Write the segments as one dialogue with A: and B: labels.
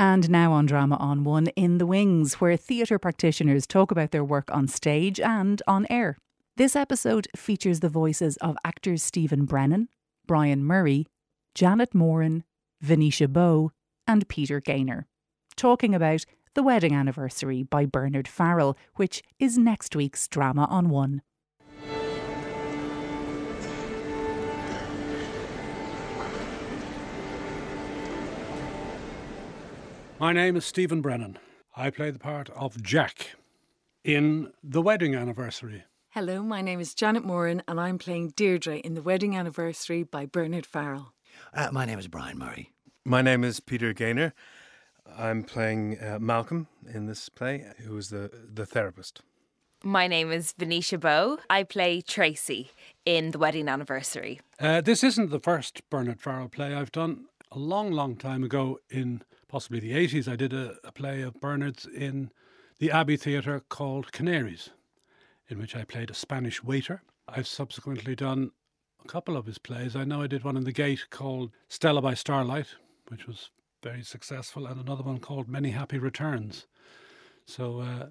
A: And now on Drama on One in the Wings, where theatre practitioners talk about their work on stage and on air. This episode features the voices of actors Stephen Brennan, Brian Murray, Janet Moran, Venetia Bowe, and Peter Gaynor, talking about The Wedding Anniversary by Bernard Farrell, which is next week's Drama on One.
B: My name is Stephen Brennan. I play the part of Jack in The Wedding Anniversary.
C: Hello, my name is Janet Moran and I'm playing Deirdre in The Wedding Anniversary by Bernard Farrell.
D: Uh, my name is Brian Murray.
E: My name is Peter Gaynor. I'm playing uh, Malcolm in this play, who is the, the therapist.
F: My name is Venetia Bowe. I play Tracy in The Wedding Anniversary.
B: Uh, this isn't the first Bernard Farrell play I've done. A long, long time ago, in possibly the 80s, I did a, a play of Bernard's in the Abbey Theatre called Canaries, in which I played a Spanish waiter. I've subsequently done a couple of his plays. I know I did one in the Gate called Stella by Starlight, which was very successful, and another one called Many Happy Returns. So, uh,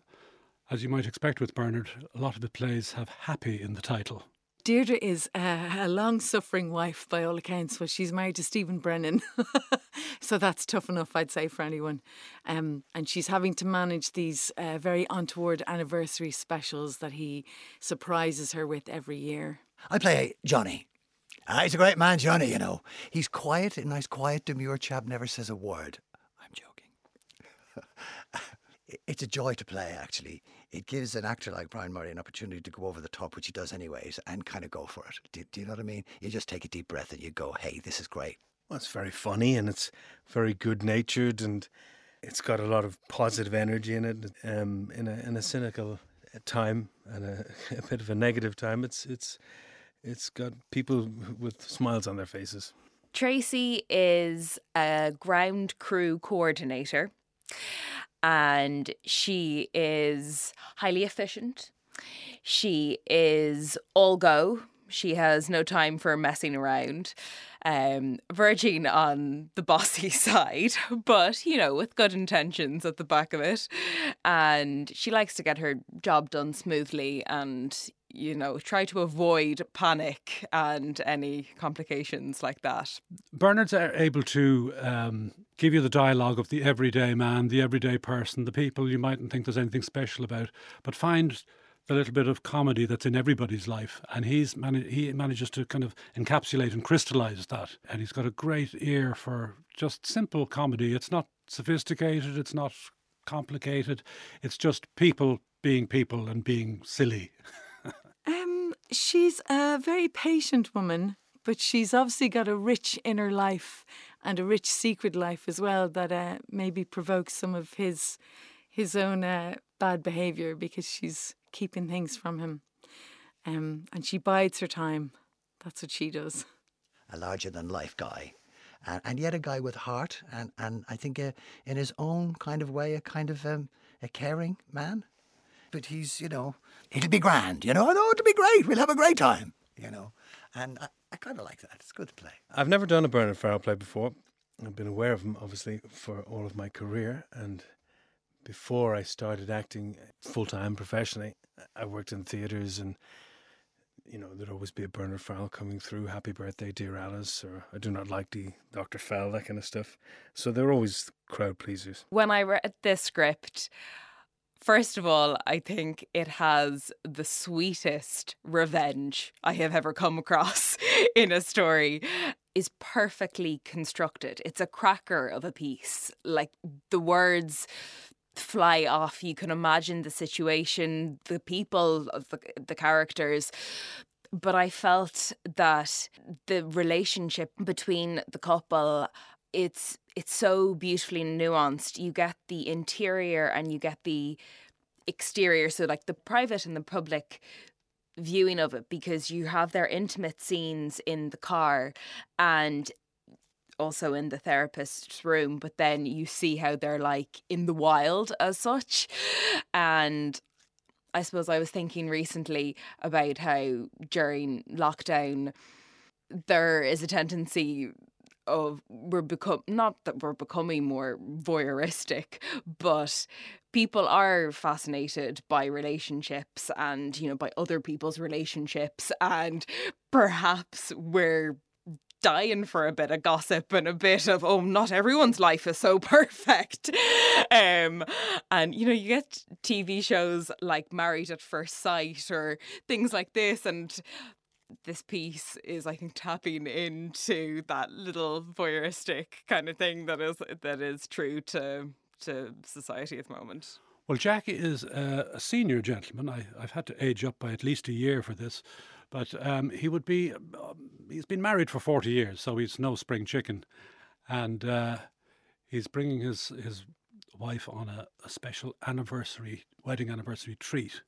B: as you might expect with Bernard, a lot of the plays have happy in the title.
C: Deirdre is a, a long suffering wife by all accounts, but she's married to Stephen Brennan. so that's tough enough, I'd say, for anyone. Um, and she's having to manage these uh, very untoward anniversary specials that he surprises her with every year.
D: I play Johnny. Ah, he's a great man, Johnny, you know. He's quiet, a nice, quiet, demure chap, never says a word. I'm joking. it's a joy to play, actually. It gives an actor like Brian Murray an opportunity to go over the top, which he does anyways, and kind of go for it. Do, do you know what I mean? You just take a deep breath and you go, hey, this is great.
E: Well, it's very funny and it's very good natured and it's got a lot of positive energy in it. Um, in a in a cynical time and a, a bit of a negative time, it's it's it's got people with smiles on their faces.
F: Tracy is a ground crew coordinator and she is highly efficient. She is all go. She has no time for messing around, um, verging on the bossy side, but you know, with good intentions at the back of it. And she likes to get her job done smoothly and, you know, try to avoid panic and any complications like that.
B: Bernard's able to um, give you the dialogue of the everyday man, the everyday person, the people you mightn't think there's anything special about, but find the little bit of comedy that's in everybody's life, and he's mani- he manages to kind of encapsulate and crystallize that. And he's got a great ear for just simple comedy. It's not sophisticated. It's not complicated. It's just people being people and being silly.
C: she's a very patient woman, but she's obviously got a rich inner life and a rich secret life as well that uh, maybe provokes some of his his own uh, bad behavior because she's keeping things from him. Um, and she bides her time. That's what she does.
D: A larger than life guy. And, and yet a guy with heart and, and I think uh, in his own kind of way, a kind of um, a caring man. But he's, you know, it'll be grand, you know, oh, it'll be great. We'll have a great time, you know. And I, I kind of like that. It's good to play.
E: I've never done a Bernard Farrell play before. I've been aware of him, obviously, for all of my career. And before I started acting full time professionally, I worked in theatres and you know, there'd always be a Bernard Farrell coming through, Happy Birthday, Dear Alice, or I Do Not Like the Dr. Fell, that kind of stuff. So they're always crowd pleasers.
F: When I read this script, First of all, I think it has the sweetest revenge I have ever come across in a story. Is perfectly constructed. It's a cracker of a piece. Like the words fly off. You can imagine the situation, the people uh, the, the characters. But I felt that the relationship between the couple it's it's so beautifully nuanced. You get the interior and you get the exterior, so like the private and the public viewing of it because you have their intimate scenes in the car and also in the therapist's room, but then you see how they're like in the wild as such. And I suppose I was thinking recently about how during lockdown there is a tendency of we're become not that we're becoming more voyeuristic, but people are fascinated by relationships and you know by other people's relationships and perhaps we're dying for a bit of gossip and a bit of oh not everyone's life is so perfect. Um and you know you get tv shows like married at first sight or things like this and this piece is i think tapping into that little voyeuristic kind of thing that is that is true to to society at the moment
B: well, Jackie is a, a senior gentleman. I, have had to age up by at least a year for this, but um, he would be. Um, he's been married for forty years, so he's no spring chicken, and uh, he's bringing his his wife on a, a, special anniversary wedding anniversary treat,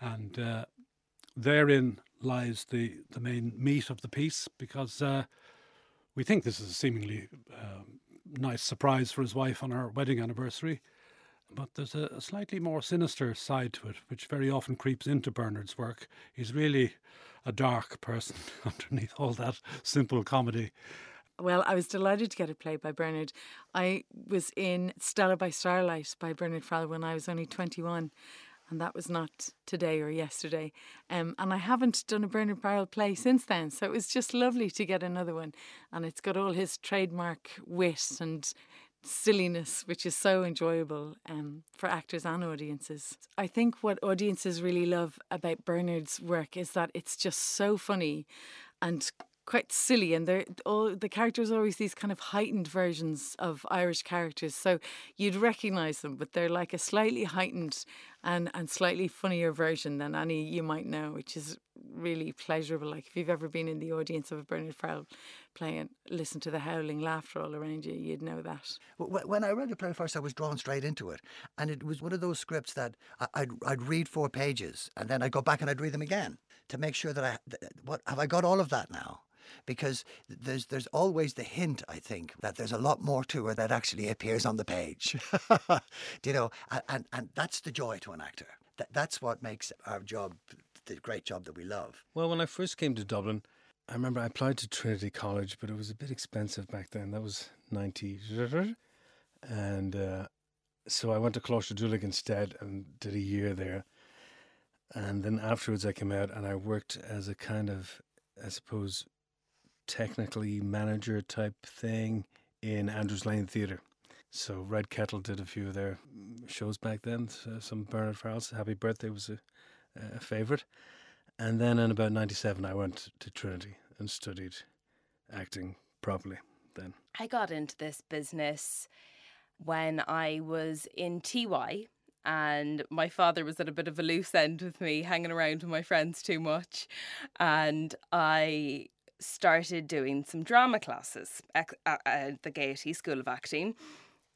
B: and uh, therein lies the the main meat of the piece because uh, we think this is a seemingly um, nice surprise for his wife on her wedding anniversary but there's a, a, slightly more sinister side to it, which very often creeps into Bernard's work. He's really a dark person underneath all that simple comedy.
C: Well, I was delighted to get a play by Bernard. I was in Stella by Starlight by Bernard Farrell when I was only 21, and that was not today or yesterday. Um, and I haven't done a Bernard Farrell play since then, so it was just lovely to get another one. And it's got all his trademark wit and silliness, which is so enjoyable um, for actors and audiences. I think what audiences really love about Bernard's work is that it's just so funny and quite silly and they're all the characters are always these kind of heightened versions of Irish characters so you'd recognize them but they're like a slightly heightened and and slightly funnier version than any you might know which is really pleasurable. Like if you've ever been in the audience of a Bernard Farrell play and listen to the howling laughter all around you you'd know that.
D: When I read the play first I was drawn straight into it and it was one of those scripts that I'd, I'd read four pages and then I'd go back and I'd read them again to make sure that I what have I got all of that now because there's there's always the hint, I think, that there's a lot more to her that actually appears on the page. you know, and, and that's the joy to an actor. That, that's what makes our job the great job that we love.
E: Well, when I first came to Dublin, I remember I applied to Trinity College, but it was a bit expensive back then. That was 90. And uh, so I went to Coláiste Dhúlaigh instead and did a year there. And then afterwards, I came out and I worked as a kind of, I suppose, technically manager type thing in Andrews Lane Theatre. So Red Kettle did a few of their shows back then. So uh, some Bernard Farrell's Happy Birthday was a, a favourite. And then in about 97, I went to Trinity and studied acting properly then.
F: I got into this business when I was in TY and my father was at a bit of a loose end with me, hanging around with my friends too much. And I started doing some drama classes at, at the Gaiety School of Acting,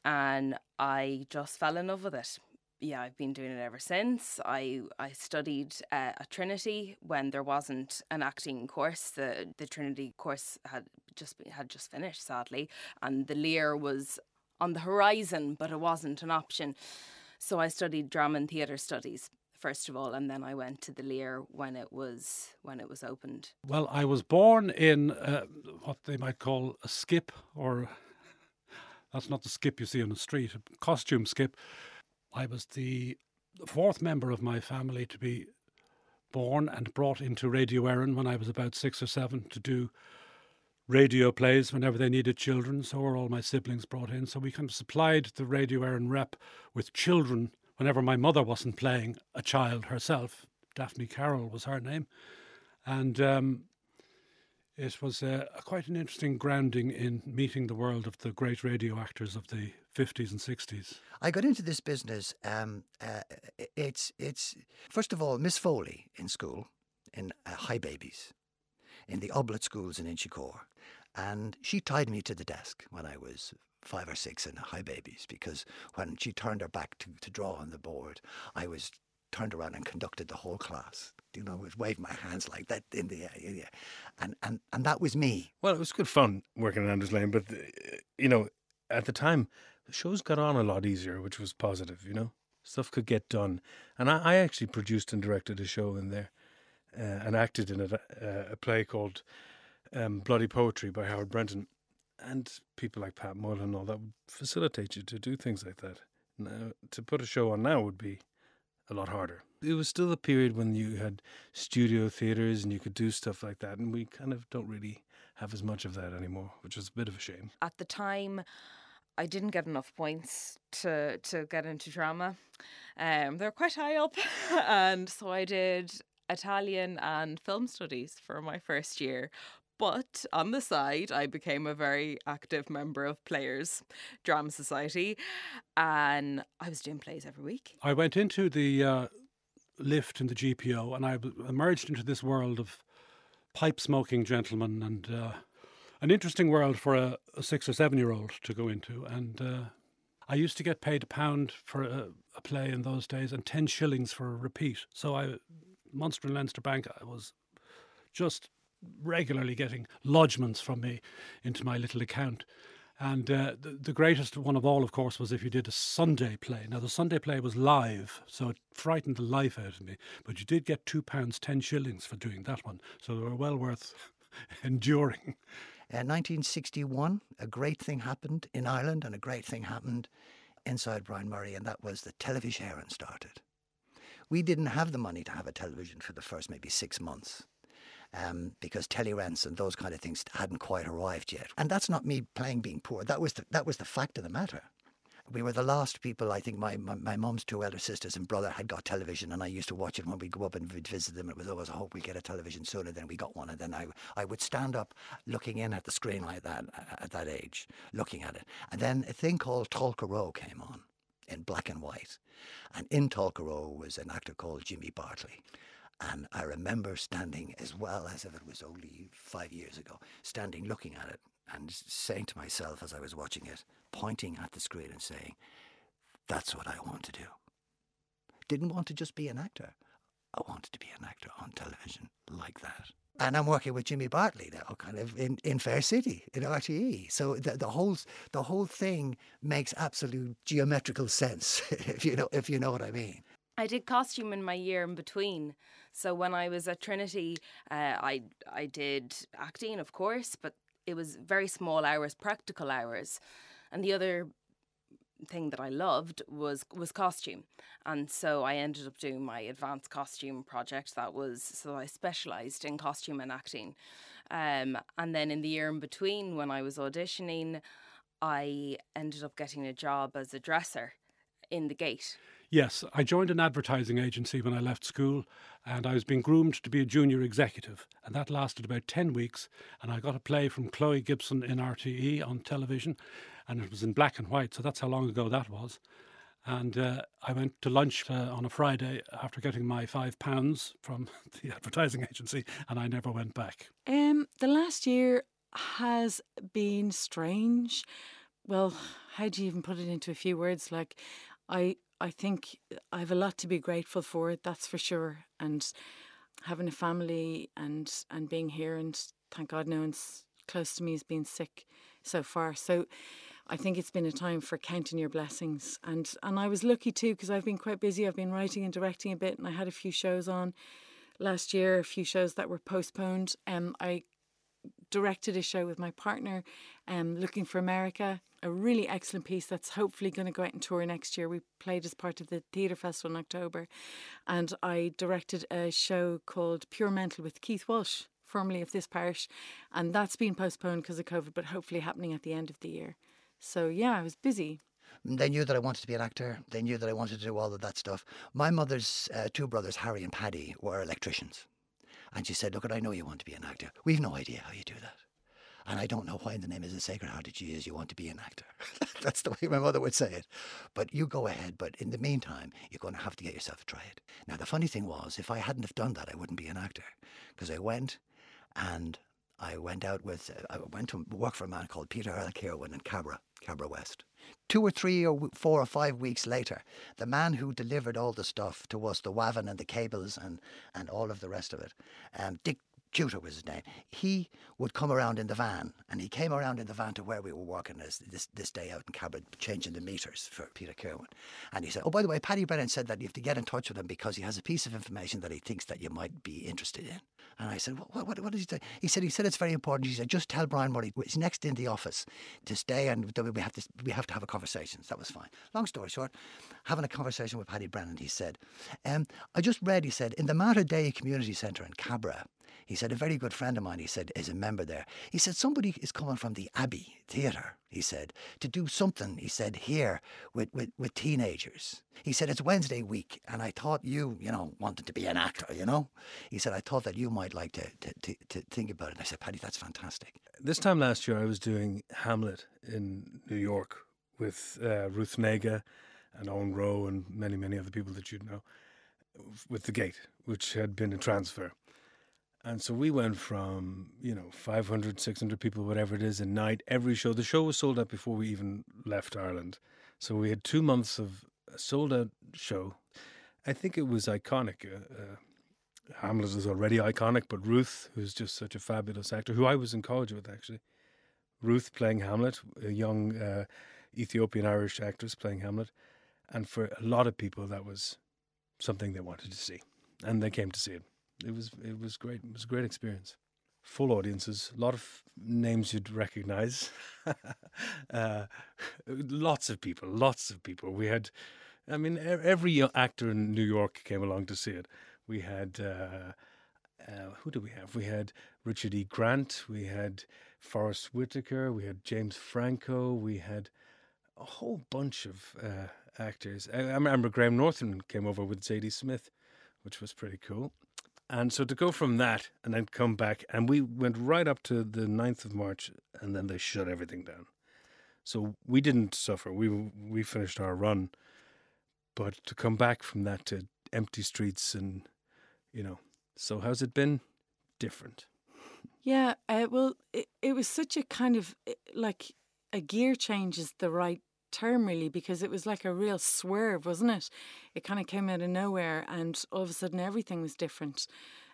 F: and I just fell in love with it. Yeah, I've been doing it ever since. I I studied uh, at Trinity when there wasn't an acting course. The the Trinity course had just had just finished, sadly, and the Lir was on the horizon, but it wasn't an option. So I studied drama and theatre studies first of all, and then I went to the Lir when it was when it was opened.
B: Well, I was born in uh, what they might call a skip, or that's not the skip you see on the street, a costume skip. I was the fourth member of my family to be born and brought into Radio Éireann when I was about six or seven to do radio plays whenever they needed children. So were all my siblings brought in. So we kind of supplied the Radio Éireann rep with children whenever my mother wasn't playing a child herself. Daphne Carroll was her name. And um, it was quite an interesting grounding in meeting the world of the great radio actors of the 50s and 60s.
D: I got into this business. Um, uh, it's, it's, first of all, Miss Foley in school, in uh, High Babies, in the Oblate schools in Inchicore. And she tied me to the desk when I was five or six in high babies because when she turned her back to, to draw on the board, I was turned around and conducted the whole class. You know, I was waving my hands like that in the air, and and and that was me.
E: Well, it was good fun working in Andrews Lane, but you know, at the time, the shows got on a lot easier, which was positive. You know, stuff could get done, and I, I actually produced and directed a show in there, uh, and acted in it, uh, a play called um, Bloody Poetry by Howard Brenton, and people like Pat Mull and all that would facilitate you to do things like that. Now, to put a show on now would be a lot harder. It was still a period when you had studio theatres and you could do stuff like that, and we kind of don't really have as much of that anymore, which is a bit of a shame.
F: At the time, I didn't get enough points to to get into drama. Um, they're quite high up, and so I did Italian and film studies for my first year. But on the side, I became a very active member of Players Drama Society, and I was doing plays every week.
B: I went into the uh, lift in the GPO and I emerged into this world of pipe smoking gentlemen and uh, an interesting world for a, a, six or seven year old to go into. And uh, I used to get paid a pound for a, a, play in those days and 10 shillings for a repeat. So I, Munster and Leinster Bank, I was just regularly getting lodgements from me into my little account. And uh, the, the, greatest one of all, of course, was if you did a Sunday play. Now, the Sunday play was live, so it frightened the life out of me. But you did get two pounds, ten shillings for doing that one. So they were well worth enduring.
D: Uh, 1961, a great thing happened in Ireland and a great thing happened inside Brian Murray, and that was the television started. We didn't have the money to have a television for the first maybe six months um, because telly rents and those kind of things hadn't quite arrived yet. And that's not me playing being poor. That was the, that was the fact of the matter. We were the last people. I think my, my, mom's two elder sisters and brother had got television, and I used to watch it when we'd go up and we'd visit them. It was always, I hope we get a television sooner than we got one. And then I, I would stand up looking in at the screen like that at that age, looking at it. And then a thing called Tolka Row came on in black and white. And in Tolka Row was an actor called Jimmy Bartley. And I remember standing, as well as if it was only five years ago, standing looking at it and saying to myself as I was watching it, pointing at the screen and saying, That's what I want to do. Didn't want to just be an actor. I wanted to be an actor on television like that. And I'm working with Jimmy Bartley now, kind of in, in Fair City, in RTE. So the, the whole the whole thing makes absolute geometrical sense, if you know if you know what I mean.
F: I did costume in my year in between. So when I was at Trinity, uh, I I did acting, of course, but it was very small hours, practical hours, and the other thing that I loved was was costume, and so I ended up doing my advanced costume project. That was so I specialised in costume and acting, um, and then in the year in between when I was auditioning, I ended up getting a job as a dresser in the gate.
B: Yes, I joined an advertising agency when I left school and I was being groomed to be a junior executive. And that lasted about 10 weeks. And I got a play from Chloe Gibson in RTE on television and it was in black and white. So that's how long ago that was. And uh, I went to lunch uh, on a Friday after getting my five pounds from the advertising agency and I never went back.
C: Um, the last year has been strange. Well, how do you even put it into a few words? Like, I I think I have a lot to be grateful for, that's for sure. And having a family and and being here and thank God no one's close to me has been sick so far. So I think it's been a time for counting your blessings. And and I was lucky too because I've been quite busy. I've been writing and directing a bit and I had a few shows on last year, a few shows that were postponed. Um I directed a show with my partner, um, Looking for America, a really excellent piece that's hopefully going to go out and tour next year. We played as part of the Theatre Festival in October. And I directed a show called Pure Mental with Keith Walsh, formerly of this parish. And that's been postponed because of COVID, but hopefully happening at the end of the year. So, yeah, I was busy.
D: They knew that I wanted to be an actor. They knew that I wanted to do all of that stuff. My mother's uh, two brothers, Harry and Paddy, were electricians. And she said, Look, I know you want to be an actor. We've no idea how you do that. And I don't know why in the name of the Sacred Heart of Jesus you want to be an actor. That's the way my mother would say it. But you go ahead. But in the meantime, you're going to have to get yourself a trade. Now, the funny thing was, if I hadn't have done that, I wouldn't be an actor. Because I went and I went out with, I went to work for a man called Peter Earl Kirwan in Cabra, Cabra West. Two or three or four or five weeks later, the man who delivered all the stuff to us, the WAVN and the cables and, and all of the rest of it, um, Dick Tutor was his name. He would come around in the van, and he came around in the van to where we were working this this, this day out in Cabra, changing the meters for Peter Kirwan. And he said, "Oh, by the way, Paddy Brennan said that you have to get in touch with him because he has a piece of information that he thinks that you might be interested in." And I said, "What? What, what does he say?" He said, "He said it's very important." He said, "Just tell Brian Murray he's next in the office to stay, and we have to we have to have a conversation." So that was fine. Long story short, having a conversation with Paddy Brennan, he said, um, "I just read," he said, "in the Mater Dei Community Centre in Cabra." He said, a very good friend of mine, he said, is a member there. He said, somebody is coming from the Abbey Theatre, he said, to do something, he said, here with, with, with teenagers. He said, it's Wednesday week, and I thought you, you know, wanted to be an actor, you know? He said, I thought that you might like to, to, to, to think about it. And I said, Paddy, that's fantastic.
E: This time last year, I was doing Hamlet in New York with uh, Ruth Negga and Owen Roe and many, many other people that you'd know with The Gate, which had been a transfer. And so we went from, you know, 500, 600 people, whatever it is, a night, every show. The show was sold out before we even left Ireland. So we had two months of a sold out show. I think it was iconic. Uh, uh, Hamlet is already iconic, but Ruth, who's just such a fabulous actor, who I was in college with actually, Ruth playing Hamlet, a young uh, Ethiopian Irish actress playing Hamlet. And for a lot of people, that was something they wanted to see. And they came to see it it was it was great. It was a great experience. Full audiences, a lot of names you'd recognise. uh, lots of people, lots of people. We had, I mean, every actor in New York came along to see it. We had. Uh, uh, who do we have? We had Richard E. Grant, we had Forest Whitaker, we had James Franco, we had a whole bunch of uh, actors. I, I, remember Graham Norton came over with Zadie Smith, which was pretty cool. And so to go from that and then come back, and we went right up to the 9th of March, and then they shut everything down. So we didn't suffer. We we finished our run, but to come back from that to empty streets and you know, so how's it been? Different.
C: Yeah, uh, well, it, it was such a kind of like a gear change is the right term really because it was like a real swerve, wasn't it? It kind of came out of nowhere and all of a sudden everything was different.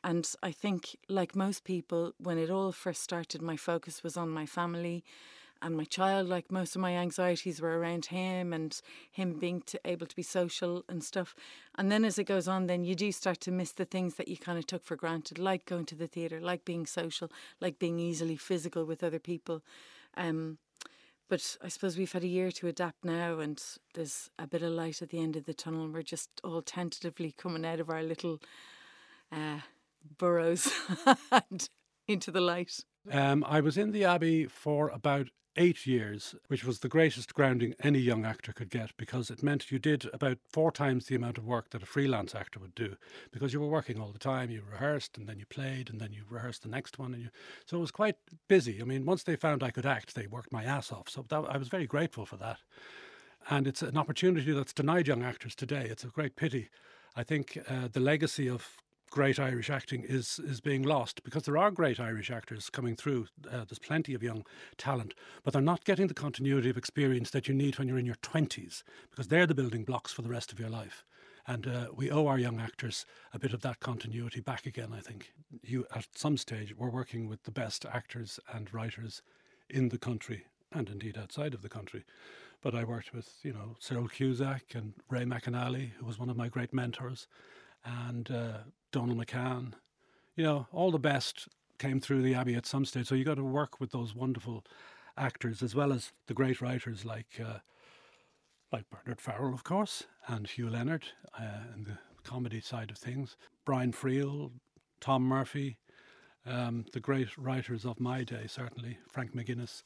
C: And I think, like most people, when it all first started, my focus was on my family and my child. Like most of my anxieties were around him and him being to, able to be social and stuff. And then as it goes on, then you do start to miss the things that you kind of took for granted, like going to the theatre, like being social, like being easily physical with other people. Um, but I suppose we've had a year to adapt now, and there's a bit of light at the end of the tunnel. And we're just all tentatively coming out of our little uh, burrows and into the light.
B: Um, I was in the Abbey for about eight years, which was the greatest grounding any young actor could get because it meant you did about four times the amount of work that a freelance actor would do because you were working all the time. You rehearsed and then you played and then you rehearsed the next one. And you, so it was quite busy. I mean, once they found I could act, they worked my ass off. So that, I was very grateful for that. And it's an opportunity that's denied young actors today. It's a great pity. I think uh, the legacy of great Irish acting is is being lost because there are great Irish actors coming through. Uh, there's plenty of young talent, but they're not getting the continuity of experience that you need when you're in your 20s because they're the building blocks for the rest of your life. And uh, we owe our young actors a bit of that continuity back again. I think you at some stage we're working with the best actors and writers in the country and indeed outside of the country. But I worked with you know Cyril Cusack and Ray McAnally, who was one of my great mentors and uh, Donald McCann. You know, all the best came through the Abbey at some stage. So you got to work with those wonderful actors as well as the great writers like uh, like Bernard Farrell, of course, and Hugh Leonard uh, in the comedy side of things. Brian Friel, Tom Murphy, um, the great writers of my day, certainly Frank McGuinness.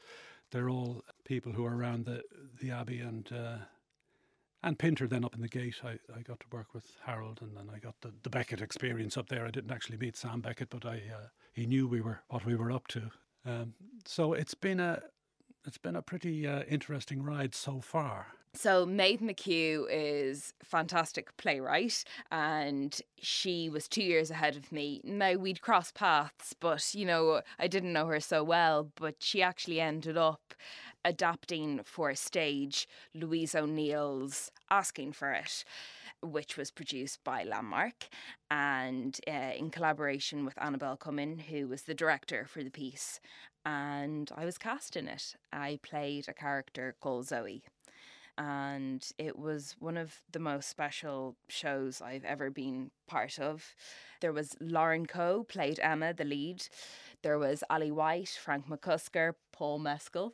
B: They're all people who are around the the Abbey and uh, and Pinter then up in the gate, I, I got to work with Harold, and then I got the, the Beckett experience up there. I didn't actually meet Sam Beckett, but I uh, he knew we were what we were up to. Um, so it's been a it's been a pretty uh, interesting ride so far.
F: So Meadhbh McHugh is fantastic playwright and she was 2 years ahead of me. Now we'd crossed paths but you know I didn't know her so well but she actually ended up adapting for stage Louise O'Neill's Asking for It, which was produced by Landmark and uh, in collaboration with Annabelle Comyn, who was the director for the piece. And I was cast in it. I played a character called Zoe and it was one of the most special shows I've ever been part of. There was Lauren Coe, played Emma, the lead. There was Ali White, Frank McCusker, Paul Mescal,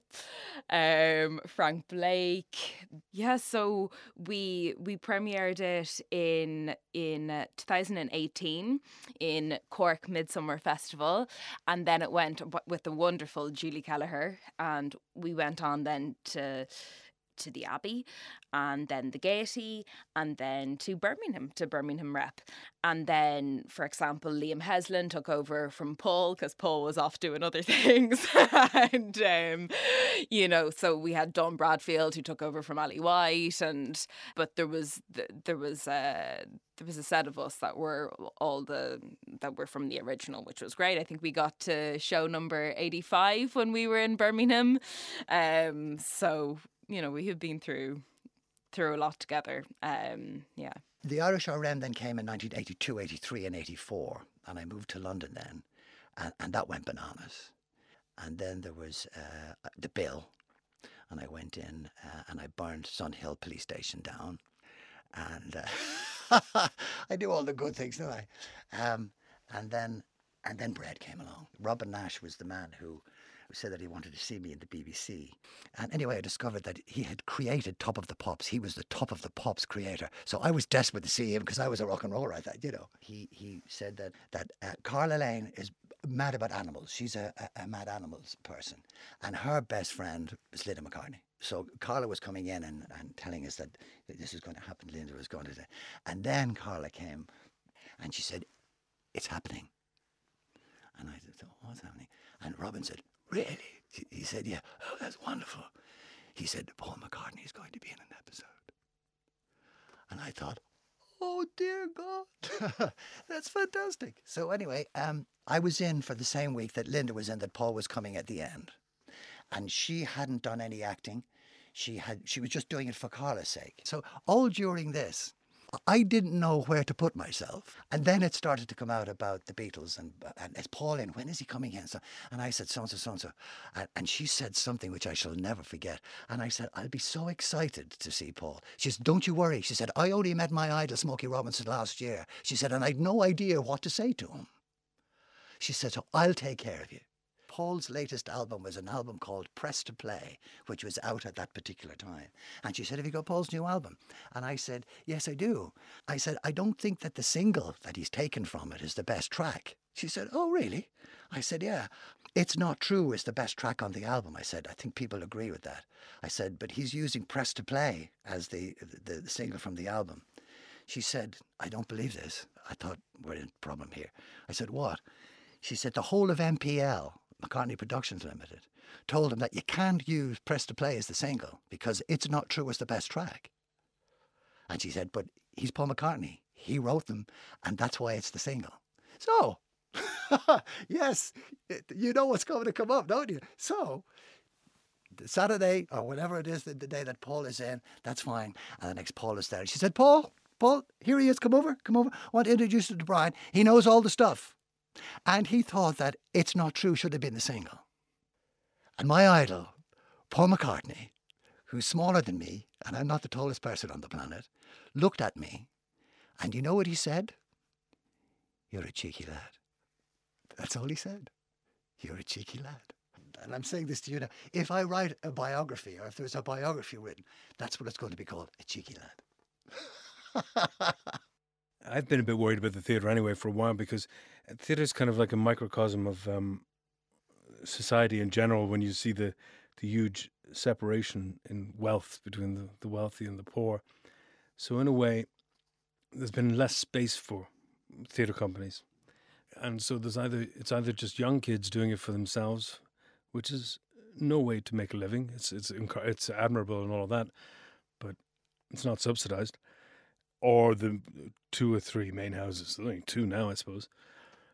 F: um, Frank Blake. Yeah, so we we premiered it in in uh, 2018 in Cork Midsummer Festival, and then it went with the wonderful Julie Kelleher, and we went on then to to the Abbey and then the Gaiety and then to Birmingham, to Birmingham Rep. And then, for example, Liam Heslin took over from Paul because Paul was off doing other things. and, um, you know, so we had Dawn Bradfield who took over from Ali White. And, but there was, there was, uh, there was a set of us that were all the that were from the original, which was great. I think we got to show number eighty five when we were in Birmingham. Um, so you know, we have been through through a lot together. Um, yeah.
D: The Irish RM then came in 1982, 83, and 84, and I moved to London then, and, and that went bananas. And then there was uh, the bill, and I went in uh, and I burned Sun Hill Police Station down, and uh, I do all the good things, don't I? Um, and then and then Bread came along. Robin Nash was the man who who said that he wanted to see me in the BBC. And anyway, I discovered that he had created Top of the Pops. He was the Top of the Pops creator. So I was desperate to see him because I was a rock and roller. I thought, you know, he he said that that uh, Carla Lane is mad about animals. She's a, a, a mad animals person, and her best friend is Linda McCartney. So Carla was coming in and, and telling us that this was going to happen. Linda was going to, and then Carla came, and she said, "It's happening." And I said, "What's happening?" And Robin said, Really? He said, Yeah. Oh, that's wonderful. He said, Paul McCartney is going to be in an episode. And I thought, Oh dear God, that's fantastic. So anyway, um, I was in for the same week that Linda was in, that Paul was coming at the end, and she hadn't done any acting. She had, she was just doing it for Carla's sake. So all during this, I didn't know where to put myself. And then it started to come out about the Beatles and, and is Paul in? When is he coming in? So, and I said, so and so, so and so. And she said something which I shall never forget. And I said, I'll be so excited to see Paul. She said, don't you worry. She said, I only met my idol, Smokey Robinson, last year. She said, and I'd no idea what to say to him. She said, so I'll take care of you. Paul's latest album was an album called Press to Play, which was out at that particular time. And she said, Have you got Paul's new album? And I said, Yes, I do. I said, I don't think that the single that he's taken from it is the best track. She said, Oh, really? I said, Yeah. It's Not True is the best track on the album. I said, I think people agree with that. I said, But he's using Press to Play as the, the, the single from the album. She said, I don't believe this. I thought, we're in a problem here. I said, What? She said, The whole of MPL McCartney Productions Limited, told him that you can't use Press to Play as the single because It's Not True was the best track. And she said, but he's Paul McCartney. He wrote them, and that's why it's the single. So, yes, you know what's going to come up, don't you? So, Saturday or whatever it is, the, the day that Paul is in, that's fine. And the next Paul is there. She said, Paul, Paul, here he is. Come over, come over. I want to introduce you to Brian. He knows all the stuff. And he thought that It's Not True should have been the single. And my idol, Paul McCartney, who's smaller than me, and I'm not the tallest person on the planet, looked at me, and you know what he said? You're a cheeky lad. That's all he said. You're a cheeky lad. And I'm saying this to you now. If I write a biography, or if there's a biography written, that's what it's going to be called a cheeky lad.
E: I've been a bit worried about the theatre anyway for a while because theatre is kind of like a microcosm of um, society in general. When you see the the huge separation in wealth between the, the wealthy and the poor, so in a way, there's been less space for theatre companies, and so there's either it's either just young kids doing it for themselves, which is no way to make a living. It's it's it's admirable and all of that, but it's not subsidized or the two or three main houses. only two now, I suppose.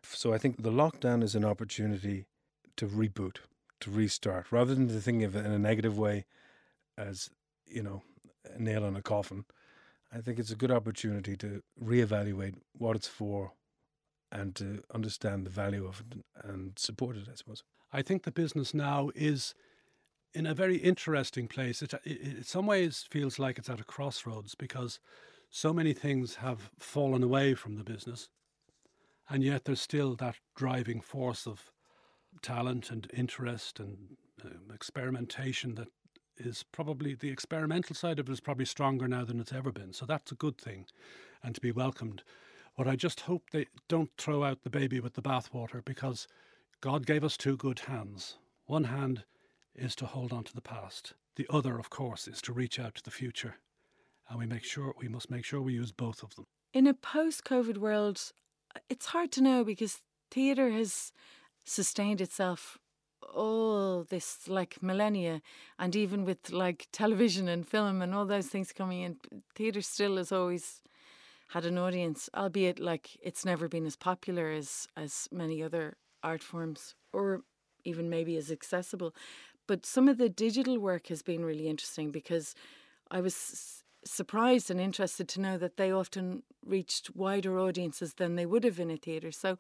E: So I think the lockdown is an opportunity to reboot, to restart rather than to think of it in a negative way as, you know, a nail on a coffin. I think it's a good opportunity to reevaluate what it's for and to understand the value of it and support it, I suppose.
B: I think the business now is in a very interesting place. It, it, in some ways feels like it's at a crossroads because so many things have fallen away from the business, and yet there's still that driving force of talent and interest and um, experimentation that is probably the experimental side of it is probably stronger now than it's ever been. So that's a good thing and to be welcomed. But I just hope they don't throw out the baby with the bathwater because God gave us two good hands. One hand is to hold on to the past. The other, of course, is to reach out to the future. And we make sure we must make sure we use both of them.
C: In a post-COVID world, it's hard to know because theatre has sustained itself all this like millennia and even with like television and film and all those things coming in theatre still has always had an audience albeit like it's never been as popular as as many other art forms or even maybe as accessible but some of the digital work has been really interesting because i was surprised and interested to know that they often reached wider audiences than they would have in a theatre so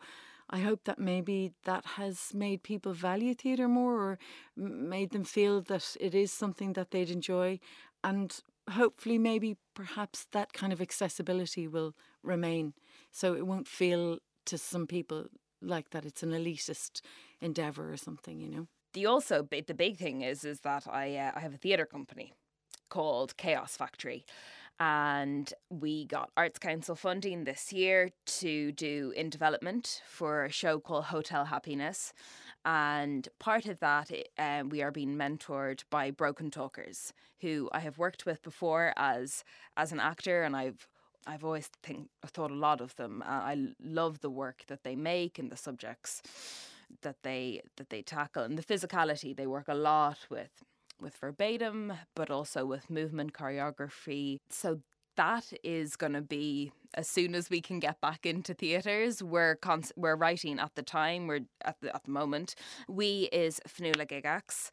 C: I hope that maybe that has made people value theatre more or made them feel that it is something that they'd enjoy. And hopefully, maybe perhaps that kind of accessibility will remain. So it won't feel to some people like that it's an elitist endeavour or something, you know.
F: The also the big thing is is that I uh, I have a theatre company called Chaos Factory and we got Arts Council funding this year to do in development for a show called Hotel Happiness. And part of that, um, we are being mentored by Broken Talkers, who I have worked with before as as an actor, and I've I've always think thought a lot of them. Uh, I love the work that they make and the subjects that they that they tackle and the physicality. They work a lot with with verbatim, but also with movement choreography. So that is going to be as soon as we can get back into theaters. We're cons- we're writing at the time. We're at the at the moment. We is Fionnuala Gygax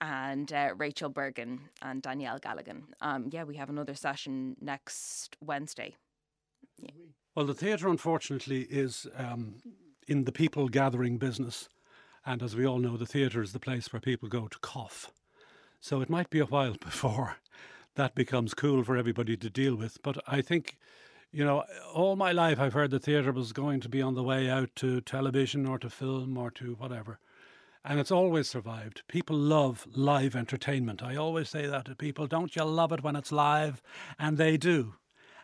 F: and uh, Rachel Bergen and Danielle Galligan. Um, yeah, we have another session next Wednesday.
B: Yeah. Well, the theatre, unfortunately, is um, in the people gathering business. And as we all know, the theatre is the place where people go to cough. So it might be a while before that becomes cool for everybody to deal with. But I think, you know, all my life I've heard the theatre was going to be on the way out to television or to film or to whatever. And it's always survived. People love live entertainment. I always say that to people don't you love it when it's live? And they do.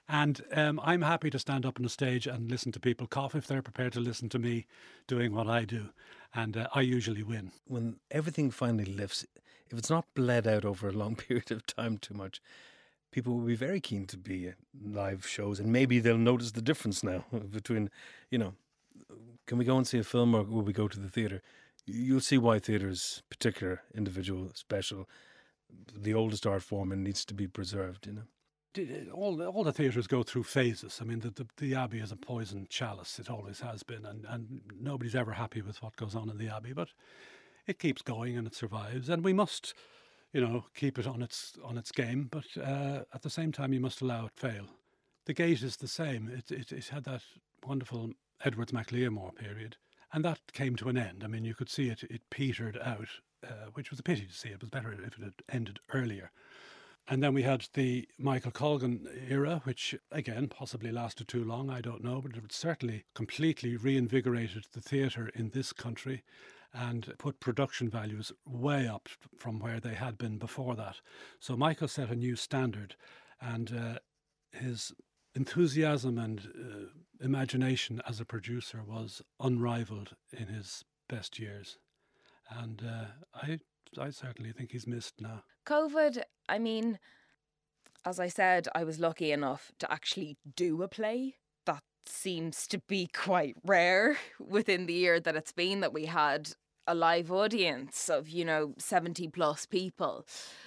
B: And um, I'm happy to stand up on a stage and listen to people cough if they're prepared to listen to me doing what I do. And uh, I usually win.
E: When everything finally lifts, if it's not bled out over a long period of time too much, people will be very keen to be live shows, and maybe they'll notice the difference now between, you know, can we go and see a film or will we go to the theatre? You'll see why theatre is particular, individual, special, the oldest art form, and needs to be preserved. You know
B: all all the theatres go through phases. I mean, the, the, the Abbey is a poison chalice. It always has been, and, and nobody's ever happy with what goes on in the Abbey. But it keeps going and it survives, and we must, you know, keep it on its on its game. But uh, at the same time, you must allow it fail. The Gate is the same. It it, it had that wonderful Edwards MacLiammóir period, and that came to an end. I mean, you could see it it petered out, uh, which was a pity to see. It was better if it had ended earlier. And then we had the Michael Colgan era, which again possibly lasted too long, I don't know, but it certainly completely reinvigorated the theatre in this country and put production values way up from where they had been before that. So Michael set a new standard, and uh, his enthusiasm and uh, imagination as a producer was unrivaled in his best years. And uh, I, I certainly think he's missed now.
F: COVID, I mean, as I said, I was lucky enough to actually do a play seems to be quite rare within the year that it's been that we had a live audience of, you know, 70 plus people.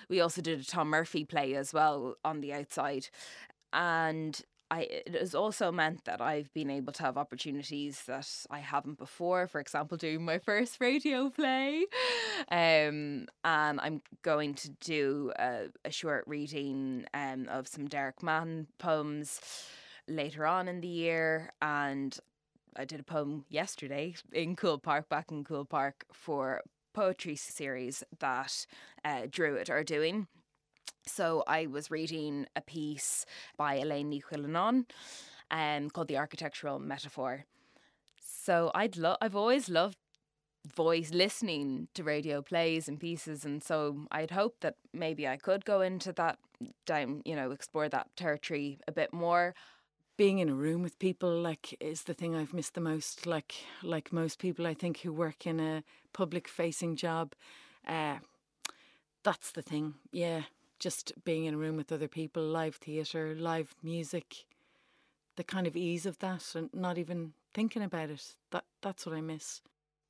F: We also did a Tom Murphy play as well on the outside. And I, it has also meant that I've been able to have opportunities that I haven't before. For example, doing my first radio play, um, and I'm going to do a, a short reading um, of some Derek Mahon poems later on in the year, and I did a poem yesterday in Coole Park, back in Coole Park, for poetry series that uh, Druid are doing. So I was reading a piece by Eiléan Ní Chuilleanáin um, called The Architectural Metaphor. So I'd lo- I've always loved voice listening to radio plays and pieces and so I'd hope that maybe I could go into that down you know explore that territory a bit more
C: being in a room with people like is the thing I've missed the most. Like like most people, I think who work in a public facing job, uh, that's the thing. Yeah, just being in a room with other people, live theatre, live music, the kind of ease of that, and not even thinking about it. That that's what I miss.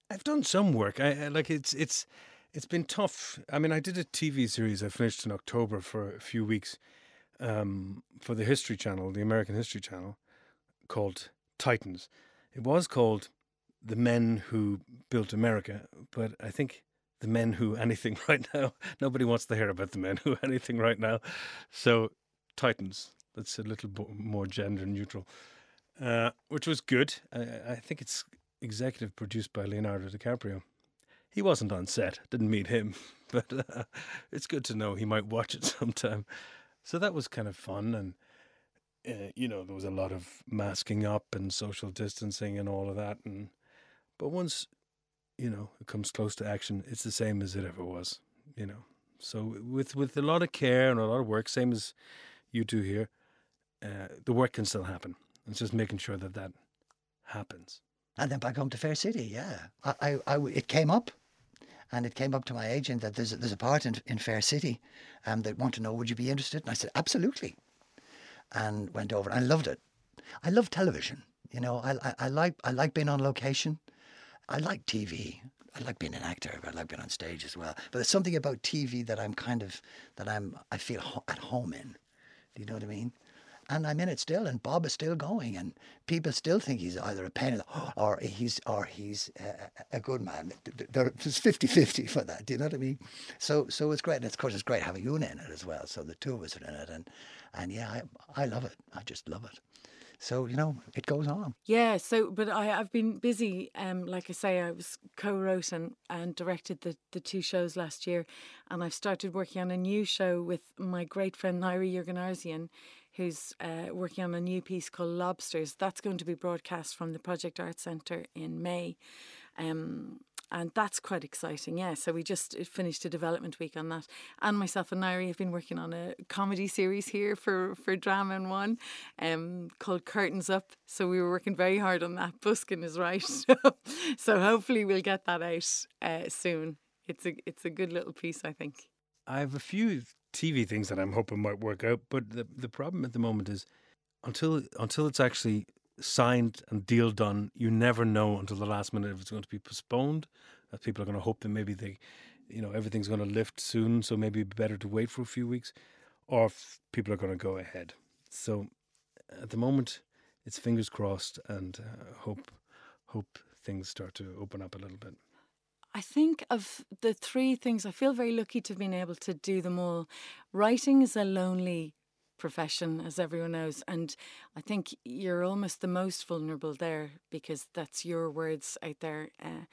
E: I've done some work. I, I like it's it's it's been tough. I mean, I did a TV series I finished in October for a few weeks um, for the History Channel, the American History Channel, called Titans. It was called The Men Who Built America, but I think the men who anything right now, nobody wants to hear about the men who anything right now. So, Titans, that's a little more gender neutral, uh, which was good. I, I think it's executive produced by Leonardo DiCaprio. He wasn't on set, didn't meet him, but uh, it's good to know he might watch it sometime. So that was kind of fun. And, uh, you know, there was a lot of masking up and social distancing and all of that. And, but once, you know, it comes close to action, it's the same as it ever was, you know. So with, with a lot of care and a lot of work, same as you do here, uh, the work can still happen. It's just making sure that that happens.
D: And then back home to Fair City, yeah. I, I, I, it came up and it came up to my agent that there's a, there's a part in, in Fair City um, that want to know, would you be interested? And I said, absolutely. And went over. I loved it. I love television. You know, I, I, I like I like being on location. I like TV. I like being an actor. I like being on stage as well. But there's something about TV that I'm kind of that I'm I feel ho- at home in. Do you know what I mean? And I'm in it still, and Bob is still going, and people still think he's either a pain or he's or he's a, a good man. There's 50-50 for that. Do you know what I mean? So so it's great, and of course it's great having Una in it as well. So the two of us are in it, and and yeah, I I love it. I just love it. So you know, it goes on.
C: Yeah. So, but I I've been busy. Um, like I say, I was co-wrote and, and directed the the two shows last year, and I've started working on a new show with my great friend Nyree Yergainharsian who's uh, working on a new piece called Lobsters. That's going to be broadcast from the Project Arts Centre in May. Um, and that's quite exciting, yeah. So we just finished a development week on that, and myself and Nyree have been working on a comedy series here for for Drama on One, um, called Curtains Up. So we were working very hard on that. Buskin is right, so, so hopefully we'll get that out uh, soon. It's a it's a good little piece, I think.
E: I have a few TV things that I'm hoping might work out. But the the problem at the moment is until until it's actually signed and deal done, you never know until the last minute if it's going to be postponed. That people are going to hope that maybe they, you know, everything's going to lift soon, so maybe better to wait for a few weeks, or if people are going to go ahead. So at the moment, it's fingers crossed and uh, hope hope things start to open up a little bit.
C: I think of the three things, I feel very lucky to have been able to do them all. Writing is a lonely profession, as everyone knows, and I think you're almost the most vulnerable there because that's your words out there uh,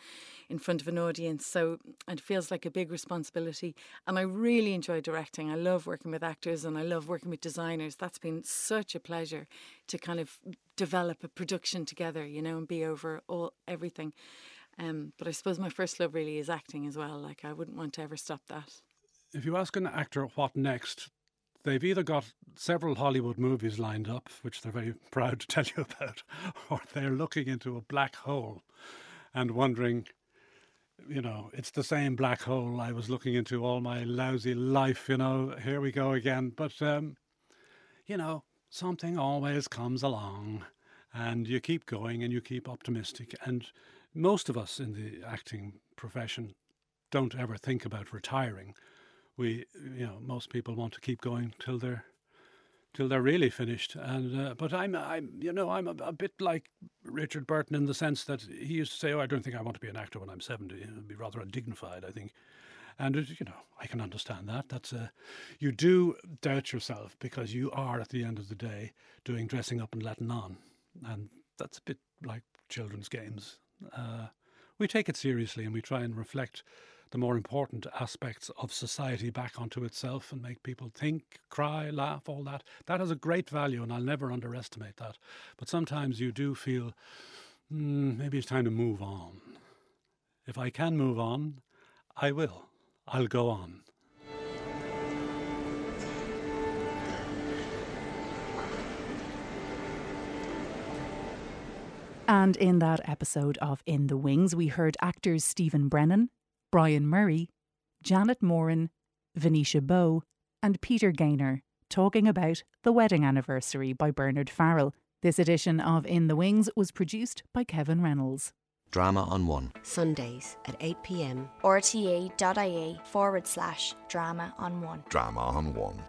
C: in front of an audience. So it feels like a big responsibility. And I really enjoy directing. I love working with actors and I love working with designers. That's been such a pleasure to kind of develop a production together, you know, and be over all everything. Um, but I suppose my first love really is acting as well. Like I wouldn't want to ever stop that.
B: If you ask an actor what next, they've either got several Hollywood movies lined up, which they're very proud to tell you about, or they're looking into a black hole and wondering, you know, it's the same black hole I was looking into all my lousy life, you know, here we go again. But, um, you know, something always comes along and you keep going and you keep optimistic. And most of us in the acting profession don't ever think about retiring. We, you know, most people want to keep going till they're till they're really finished. And uh, but I'm I'm you know I'm a, a, bit like Richard Burton in the sense that he used to say, "Oh, I don't think I want to be an actor when I'm 70. It would be rather undignified, I think." And you know, I can understand that. That's a, you do doubt yourself because you are at the end of the day doing dressing up and letting on, and that's a bit like children's games. Uh, we take it seriously and we try and reflect the more important aspects of society back onto itself and make people think, cry, laugh, all that. That has a great value, and I'll never underestimate that. But sometimes you do feel mm, maybe it's time to move on. If I can move on, I will. I'll go on.
A: And in that episode of In the Wings, we heard actors Stephen Brennan, Brian Murray, Janet Moran, Venetia Bowe, and Peter Gaynor talking about The Wedding Anniversary by Bernard Farrell. This edition of In the Wings was produced by Kevin Reynolds.
G: Drama on One.
H: Sundays at 8 pm.
I: rte.ie forward slash drama on one.
G: Drama on One.